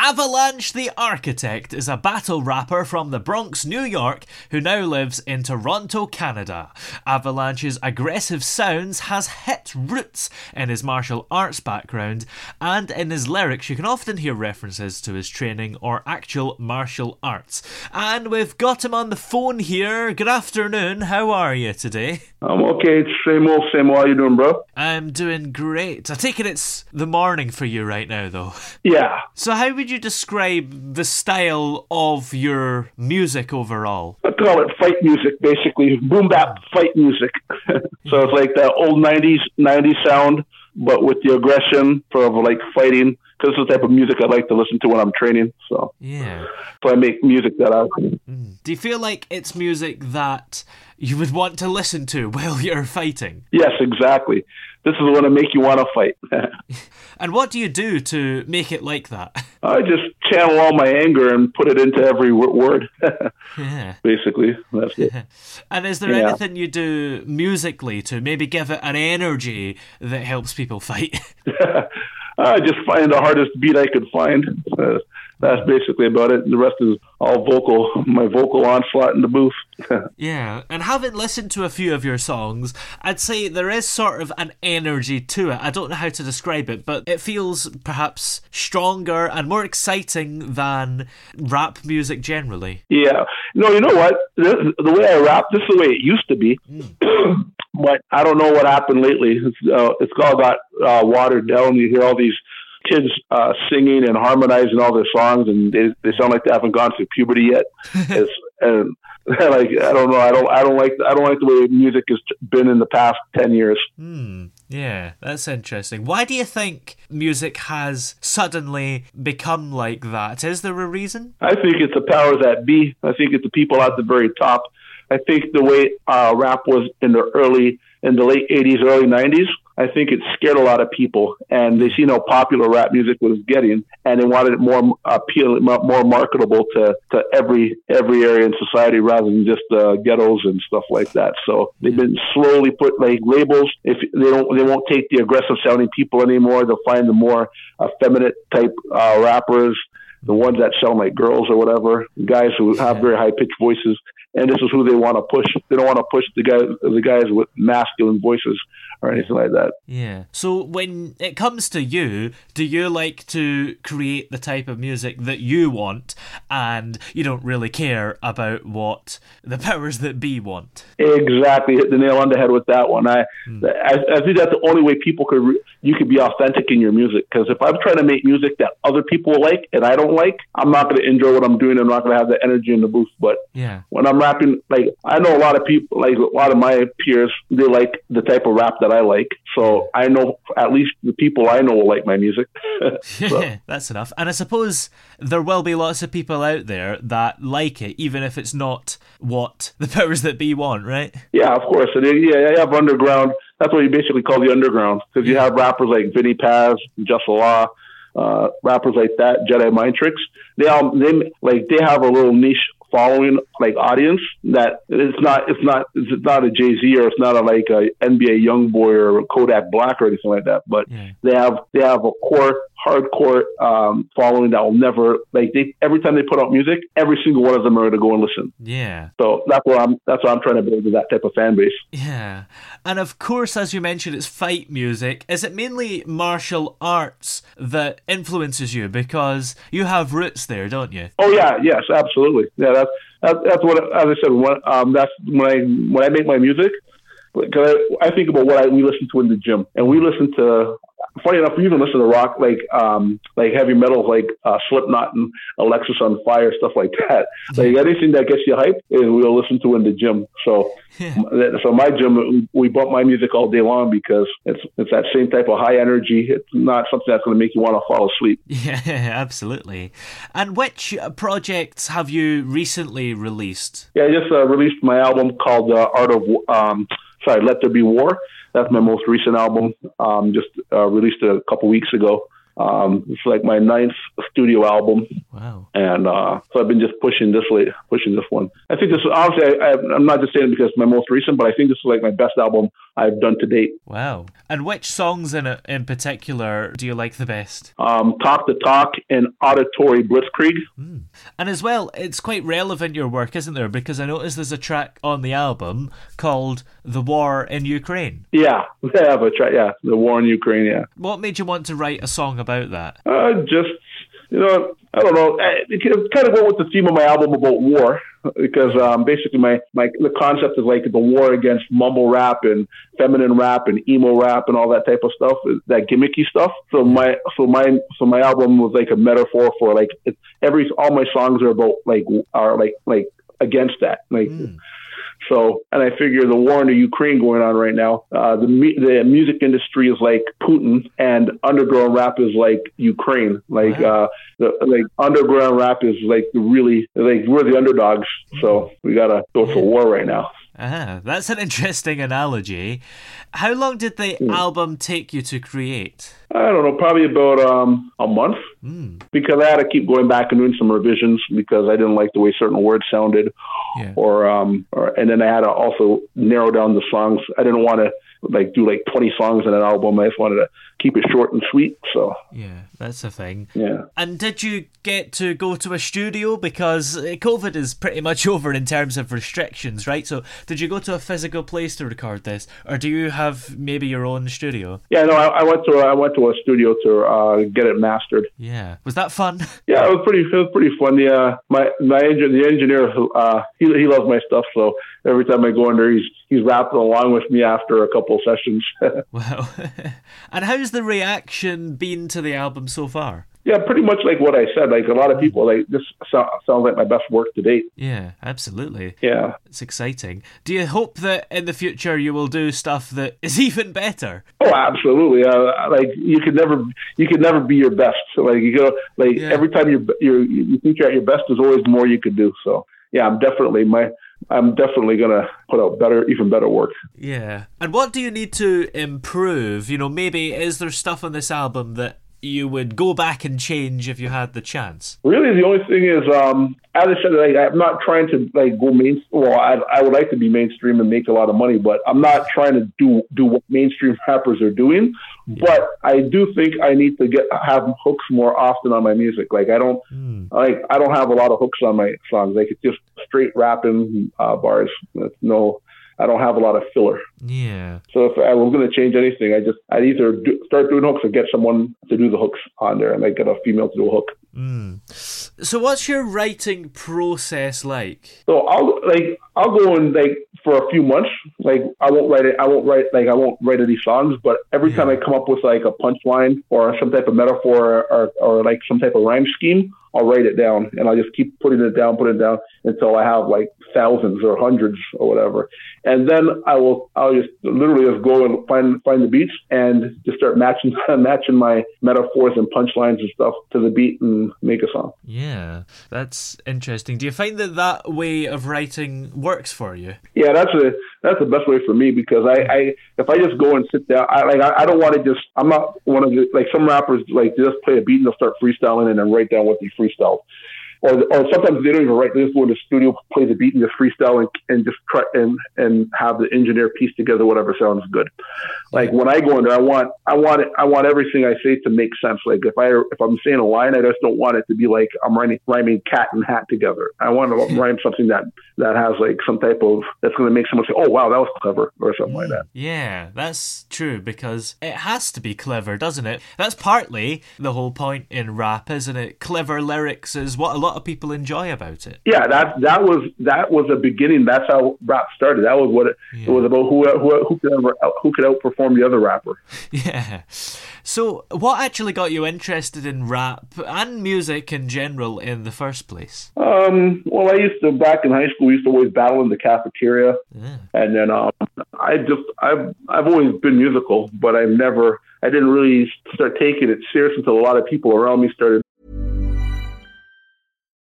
Avalanche the Architect is a battle rapper from the Bronx, New York, who now lives in Toronto, Canada. Avalanche's aggressive sounds has hit roots in his martial arts background, and in his lyrics you can often hear references to his training or actual martial arts. And we've got him on the phone here. Good afternoon, how are you today? I'm okay. It's same old, same old. How you doing, bro? I'm doing great. I take it it's the morning for you right now, though. Yeah. So, how would you describe the style of your music overall? I call it fight music, basically. Boom bap fight music. so it's like that old 90s, 90s sound, but with the aggression for like fighting. Because it's the type of music I like to listen to when I'm training. So, Yeah. so I make music that I. Mm. Do you feel like it's music that you would want to listen to while you're fighting? Yes, exactly. This is going to make you want to fight. And what do you do to make it like that? I just channel all my anger and put it into every word. Yeah. basically, that's it. And is there Yeah. anything you do musically to maybe give it an energy that helps people fight? I just find the hardest beat I could find. Uh, that's basically about it. The rest is all vocal, my vocal onslaught in the booth. Yeah, and having listened to a few of your songs, I'd say there is sort of an energy to it. I don't know how to describe it, but it feels perhaps stronger and more exciting than rap music generally. yeah. No, you know what? This, the way I rap, this is the way it used to be. but I don't know what happened lately. It's, uh, it's all got uh, watered down. You hear all these kids uh, singing and harmonizing all their songs, and they, they sound like they haven't gone through puberty yet. it's, and like I don't know. I don't. I don't like. I don't like the way music has been in the past ten years. Hmm. Yeah, that's interesting. Why do you think music has suddenly become like that? Is there a reason? I think it's the powers that be. I think it's the people at the very top. I think the way uh, rap was in the early, in the late '80s, early '90s, I think it scared a lot of people, and they seen how popular rap music was getting, and they wanted it more appealing, more marketable to, to every every area in society rather than just uh, ghettos and stuff like that. So they've been slowly put like labels. If they don't, they won't take the aggressive sounding people anymore. They'll find the more effeminate type uh, rappers the ones that sound like girls or whatever, guys who have very high pitched voices, and this is who they want to push. They don't want to push the guys, the guys with masculine voices or anything like that. Yeah. So when it comes to you, do you like to create the type of music that you want and you don't really care about what the powers that be want? Exactly, hit the nail on the head with that one. I, hmm. I, I think that's the only way people could re- you could be authentic in your music. Because if I'm trying to make music that other people like and I don't like, I'm not going to enjoy what I'm doing. I'm not going to have the energy in the booth. But Yeah. when I'm rapping, like I know a lot of people, like a lot of my peers, they like the type of rap that I like. So I know at least the people I know will like my music. So- That's enough. And I suppose there will be lots of people out there that like it, even if it's not what the powers that be want, right? Yeah, of course. And yeah, you have underground. That's what you basically call the underground because you have rappers like Vinnie Paz, Jus Allah, uh, rappers like that, Jedi Mind Tricks. They all they like they have a little niche following, like audience that it's not it's not it's not a Jay Z or it's not a like a NBA YoungBoy or Kodak Black or anything like that. But Yeah. they have they have a core hardcore um, following that will never like they every time they put out music, every single one of them are going to go and listen. Yeah. So that's what I'm that's what I'm trying to build with that type of fan base. Yeah. And of course, as you mentioned, it's fight music. Is it mainly martial arts that influences you? Because you have roots there, don't you? Oh yeah, yes, absolutely. Yeah, that's that's, that's what as I said. When, um, that's when I when I make my music. Because I, I think about what I, we listen to in the gym, and we listen to funny enough, we even listen to rock like um like heavy metal like uh, Slipknot and Alexisonfire, stuff like that. Like anything that gets you hyped is we'll listen to in the gym. So so my gym we bump my music all day long because it's it's that same type of high energy. It's not something that's going to make you want to fall asleep. Yeah, absolutely. And which projects have you recently released? Yeah, I just uh, released my album called uh, Art of um sorry Let There Be War. That's my most recent album. Um, just uh, released a couple weeks ago. Um, it's like my ninth studio album. Wow. And uh, so I've been just pushing this late, pushing this one. I think this obviously I, I, I'm not just saying it because it's my most recent, but I think this is like my best album I've done to date. Wow. And which songs in it in particular do you like the best? Um, Talk the Talk and Auditory Blitzkrieg. Mm. And as well, it's quite relevant your work, isn't there? Because I noticed there's a track on the album called "The War in Ukraine." Yeah, yeah, but yeah, the war in Ukraine. Yeah. What made you want to write a song about that? Uh, just you know, I don't know. It kind of went with the theme of my album about war because um, basically my, my the concept is like the war against mumble rap and feminine rap and emo rap and all that type of stuff, that gimmicky stuff. So my so my so my album was like a metaphor for like it's every all my songs are about like are like like against that like. Mm. So, and I figure the war in the Ukraine going on right now, uh, the the music industry is like Putin, and underground rap is like Ukraine. Like, wow. uh, the, like underground rap is like the really like we're the underdogs. So we gotta go for war right now. Ah, that's an interesting analogy. How long did the mm. album take you to create? I don't know, probably about um, a month mm. because I had to keep going back and doing some revisions because I didn't like the way certain words sounded, yeah. or um, or and then I had to also narrow down the songs. I didn't want to like do like 20 songs in an album. I just wanted to keep it short and sweet. So yeah, that's the thing. Yeah. And did you get to go to a studio because uh, COVID is pretty much over in terms of restrictions, right? So did you go to a physical place to record this, or do you have maybe your own studio? Yeah, no, I, I went to I went to a studio to uh, get it mastered. Yeah, was that fun? Yeah, it was pretty it was pretty fun. Yeah, my my the engineer uh, he he loves my stuff, so every time I go in there, he's he's rapping along with me after a couple sessions. wow. and how's the reaction been to the album so far? Yeah, pretty much like what I said. Like a lot of people, like this sounds like my best work to date. Yeah, absolutely. Yeah, it's exciting. Do you hope that in the future you will do stuff that is even better? Oh, absolutely. Uh, like you could never, you could never be your best. So like you go, like yeah. every time you you you think you're at your best, there's always more you could do. So yeah, I'm definitely my I'm definitely going to put out better, even better work. Yeah. And what do you need to improve? You know, maybe is there stuff on this album that you would go back and change if you had the chance? Really, the only thing is, um, as I said, like, I'm not trying to like go main. Well, I, I would like to be mainstream and make a lot of money, but I'm not trying to do do what mainstream rappers are doing. Yeah. But I do think I need to get have hooks more often on my music. Like I don't mm. like I don't have a lot of hooks on my songs. Like it's just straight rapping uh, bars. No I don't have a lot of filler. Yeah. So if I was going to change anything, I just I'd either do, start doing hooks or get someone to do the hooks on there, and I get a female to do a hook. Mm. So what's your writing process like? So I'll like I'll go and like for a few months. Like I won't write it. I won't write like I won't write any songs. But every yeah. time I come up with like a punchline or some type of metaphor or, or like some type of rhyme scheme, I'll write it down and I'll just keep putting it down, putting it down until I have like thousands or hundreds or whatever. And then I will, I'll just literally just go and find, find the beats and just start matching, matching my metaphors and punchlines and stuff to the beat and make a song. Yeah, that's interesting. Do you find that that way of writing works for you? Yeah, that's a, that's the best way for me because I, I if I just go and sit down, I like I, I don't want to just I'm not one of the like some rappers like just play a beat and they'll start freestyling and then write down what they freestyle. Or or sometimes they don't even write. They just go in the studio, play the beat, and just freestyle and, and just try and and have the engineer piece together whatever sounds good. Like when I go in there, I want I want it I want everything I say to make sense. Like if I if I'm saying a line, I just don't want it to be like I'm rhyming, rhyming cat and hat together. I want to rhyme something that that has like some type of that's going to make someone say, "Oh wow, that was clever," or something like that. Yeah, that's true because it has to be clever, doesn't it? That's partly the whole point in rap, isn't it? Clever lyrics is what a lot of people enjoy about it. Yeah, that that was that was a beginning. That's how rap started. That was what it, yeah. it was about. Who who who could ever, who could outperform the other rapper? Yeah. So, what actually got you interested in rap and music in general in the first place? Um, well, I used to back in high school. We used to always battle in the cafeteria, yeah. and then um, I just I've I've always been musical, but I've never I didn't really start taking it serious until a lot of people around me started.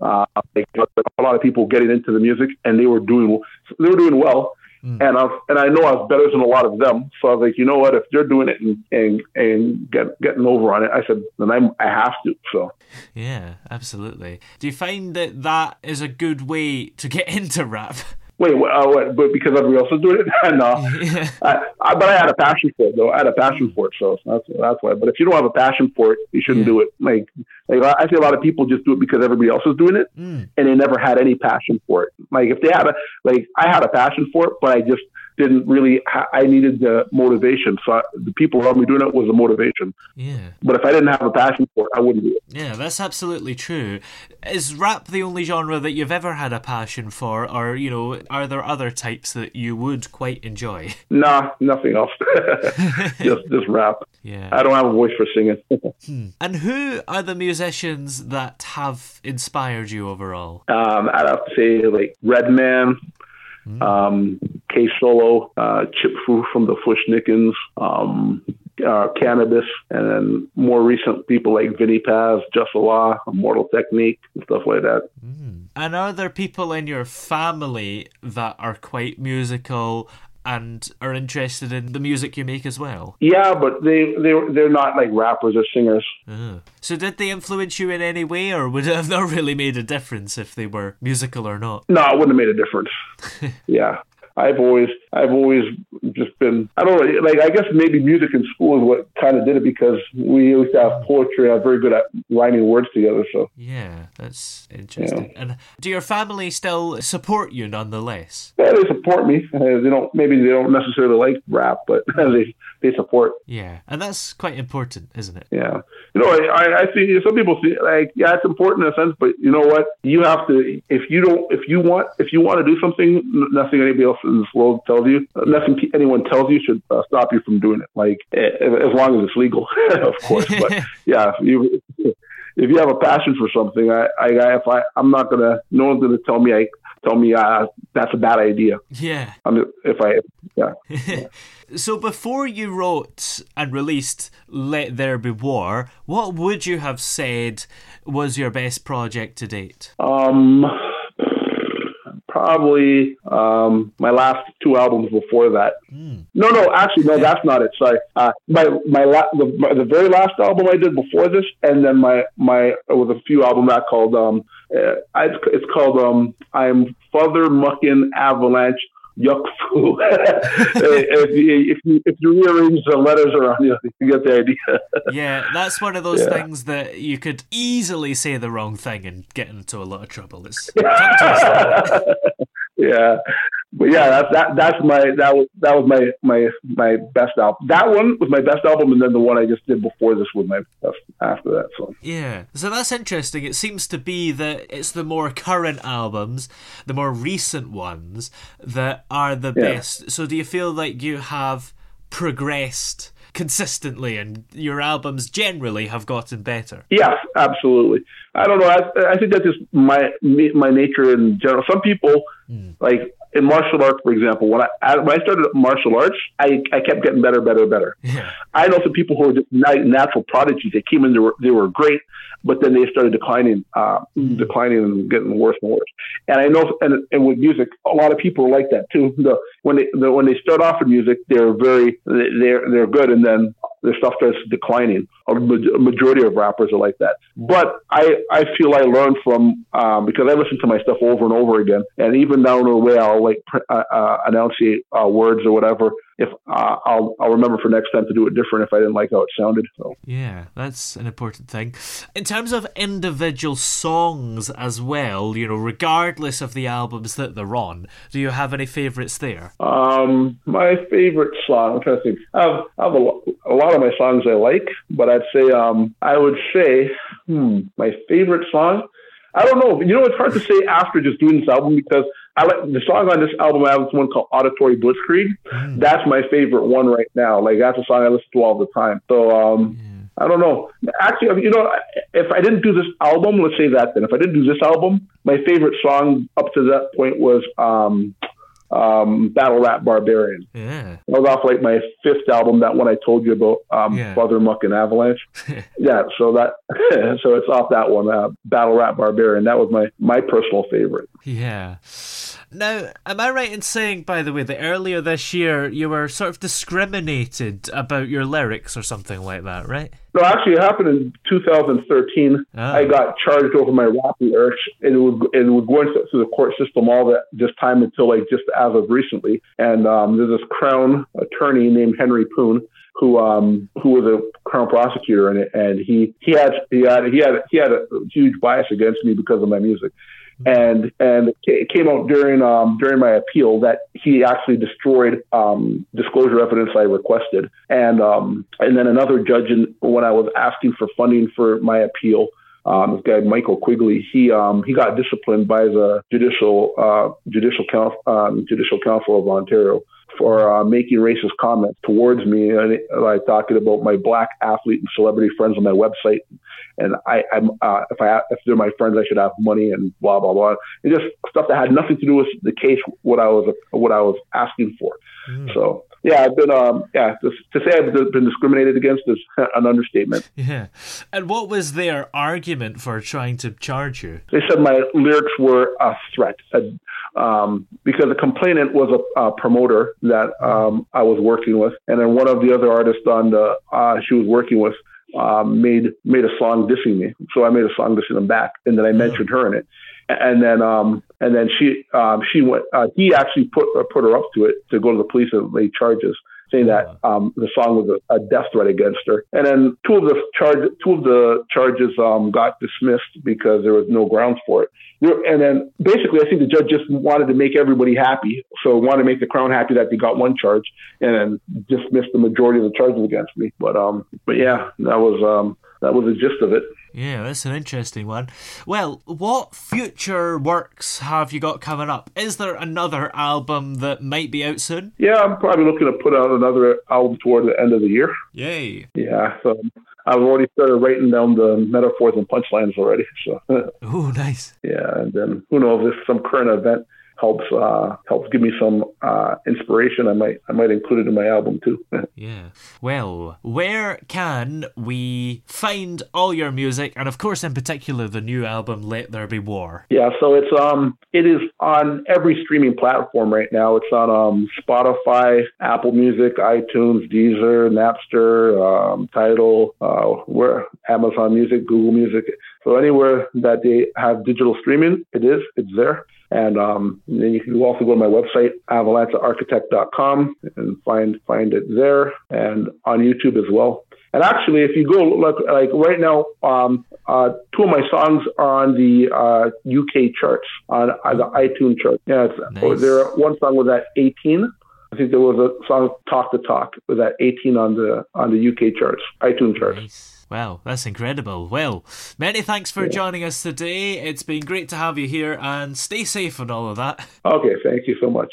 Uh, a lot of people getting into the music, and they were doing they were doing well. Mm. And I and I know I was better than a lot of them. So I was like, you know what? If they're doing it and and, and get, getting over on it, I said, then I'm, I have to. So yeah, absolutely. Do you find that that is a good way to get into rap? Wait, uh, what, but because everybody else is doing it? no. I, I, but I had a passion for it, though. I had a passion for it, so that's that's why. But if you don't have a passion for it, you shouldn't yeah. do it. Like, like I see a lot of people just do it because everybody else is doing it, mm. and they never had any passion for it. Like if they had a, like I had a passion for it, but I just didn't really. Ha- I needed the motivation, so I, the people around me doing it was the motivation. Yeah. But if I didn't have a passion for it, I wouldn't do it. Yeah, that's absolutely true. Is rap the only genre that you've ever had a passion for, or you know, are there other types that you would quite enjoy? Nah, nothing else. just just rap. Yeah. I don't have a voice for singing. hmm. And who are the musicians that have inspired you overall? Um, I'd have to say like Redman, Mm. Um, K Solo, uh, Chip Fu from the Fu-Schnickens, um, uh, Canibus, and then more recent people like Vinnie Paz, Jus Allah, Immortal Technique, and stuff like that. Mm. And are there people in your family that are quite musical and are interested in the music you make as well. Yeah, but they they they're not like rappers or singers. Oh. So did they influence you in any way, or would it have not really made a difference if they were musical or not? No, it wouldn't have made a difference. yeah, I've always I've always just been I don't know like I guess maybe music in school is what kind of did it because we used to have poetry. I'm very good at rhyming words together. So yeah, that's interesting. Yeah. And do your family still support you nonetheless? Yeah, they support me. Uh, they don't maybe they don't necessarily like rap, but they they support. Yeah, and that's quite important, isn't it? Yeah, you know, I, I think some people see like yeah, it's important in a sense, but you know what? You have to if you don't if you want if you want to do something, nothing anybody else in this world tells you, nothing anyone tells you should uh, stop you from doing it. Like as long as it's legal, of course. But yeah, if you if you have a passion for something, I, I if I I'm not gonna no one's gonna tell me I tell me uh, that's a bad idea. Yeah. I mean, if I yeah. so before you wrote and released Let There Be War, what would you have said was your best project to date? Um probably um, my last two albums before that. Mm. No, no, actually, no, that's not it. Sorry, uh, my my, la- the, my, the very last album I did before this, and then my my it was a few albums that called um, uh, it's, it's called um, I'm Father Muckin Avalanche yuck fu. if, you, if, you, if you rearrange the letters around, you, you get the idea. yeah, that's one of those yeah. things that you could easily say the wrong thing and get into a lot of trouble. It's yeah, but yeah, that's that that's my that was that was my my my best album. That one was my best album, and then the one I just did before this was my best after that. So yeah, so that's interesting. It seems to be that it's the more current albums, the more recent ones that are the yeah. best. So do you feel like you have progressed? consistently and your albums generally have gotten better yes absolutely i don't know i, I think that's just my my nature in general some people mm. like in martial arts, for example, when I when I started martial arts, I, I kept getting better, better, better. Yeah. I know some people who are just natural prodigies. They came in, they were, they were great, but then they started declining, uh, mm. declining and getting worse and worse. And I know, and, and with music, a lot of people are like that too. The, when they the, when they start off in music, they're very they're they're good, and then their stuff starts declining. A majority of rappers are like that. But I, I feel I learned from um, because I listen to my stuff over and over again, and even now down the way I'll like uh, uh, enunciate uh, words or whatever if uh, I'll I'll remember for next time to do it different if I didn't like how it sounded. So yeah, that's an important thing. In terms of individual songs as well, you know, regardless of the albums that they're on, do you have any favorites there? Um, my favorite song. I'm trying to think. I have, I have a, a lot of my songs I like, but I'd say um, I would say hmm, my favorite song. I don't know. You know, it's hard to say after just doing this album because I like the song on this album. I have one called Auditory Blitzkrieg. Mm. That's my favorite one right now. Like that's a song I listen to all the time. So um, yeah. I don't know. Actually, you know, if I didn't do this album, let's say that then. If I didn't do this album, my favorite song up to that point was um, um, Battle Rap Barbarian. Yeah. That was off like my fifth album, that one I told you about, um, yeah. Father Muck and Avalanche. yeah, so that so it's off that one, uh, Battle Rap Barbarian. That was my my personal favorite. Yeah. Now, am I right in saying, by the way, that earlier this year you were sort of discriminated about your lyrics or something like that, right? No, actually, it happened in 2013. Oh. I got charged over my rap lyrics, and it would and it would go into through the court system all that this time until like just as of recently. And um, there's this crown attorney named Henry Poon who um who was a crown prosecutor in it, and he he had he had he had he had a huge bias against me because of my music and and it came out during um, during my appeal that he actually destroyed um, disclosure evidence I requested, and um, and then another judge, in, when I was asking for funding for my appeal, um, this guy Michael Quigley, he um, he got disciplined by the judicial uh, judicial council um, judicial council of Ontario for uh, making racist comments towards me, and like talking about my black athlete and celebrity friends on my website, and I, I'm uh, if I if they're my friends, I should have money and blah blah blah, and just stuff that had nothing to do with the case, what I was what I was asking for. Mm. So yeah, I've been um yeah to, to, say I've been discriminated against is an understatement. Yeah, and what was their argument for trying to charge you? They said my lyrics were a threat, um, because the complainant was a, a promoter that um, I was working with, and then one of the other artists on the uh, she was working with um, made made a song dissing me. So I made a song dissing them back, and then I mentioned her in it. And then um and then she um she went uh, he actually put uh, put her up to it to go to the police and lay charges saying that um, the song was a, a, death threat against her. And then two of the charge, two of the charges um, got dismissed because there was no grounds for it. And then basically, I think the judge just wanted to make everybody happy, so wanted to make the crown happy that they got one charge, and then dismissed the majority of the charges against me. But um, but yeah, that was um, that was the gist of it. Yeah, that's an interesting one. Well, what future works have you got coming up? Is there another album that might be out soon? Yeah, I'm probably looking to put out another album toward the end of the year. Yay. Yeah, so I've already started writing down the metaphors and punchlines already. So. oh, nice. Yeah, and then who knows if some current event helps uh, helps give me some uh, inspiration. I might I might include it in my album too. yeah. Well, where can we find all your music, and of course, in particular, the new album "Let There Be War"? Yeah. So it's um it is on every streaming platform right now. It's on um Spotify, Apple Music, iTunes, Deezer, Napster, um, Tidal, uh, where Amazon Music, Google Music. So anywhere that they have digital streaming, it is. It's there. And um, then you can also go to my website, avalanchaarchitect.com, and find find it there, and on YouTube as well. And actually, if you go look, like right now, um, uh, two of my songs are on the uh, UK charts, on uh, the iTunes chart. Yeah, nice. there one song was at 18. I think there was a song "Talk the Talk" was at 18 on the on the UK charts, iTunes charts. Nice. Wow, that's incredible. Well, many thanks for joining us today. It's been great to have you here and stay safe and all of that. Okay, thank you so much.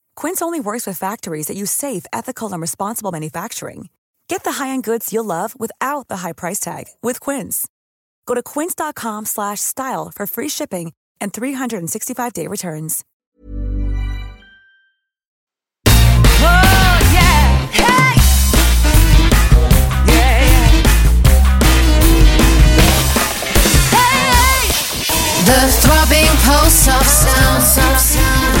Quince only works with factories that use safe, ethical, and responsible manufacturing. Get the high-end goods you'll love without the high price tag with Quince. Go to quince.com/style for free shipping and 365-day returns. Oh yeah. Hey! Yeah. Hey! The throbbing pulse of sound. Of sound.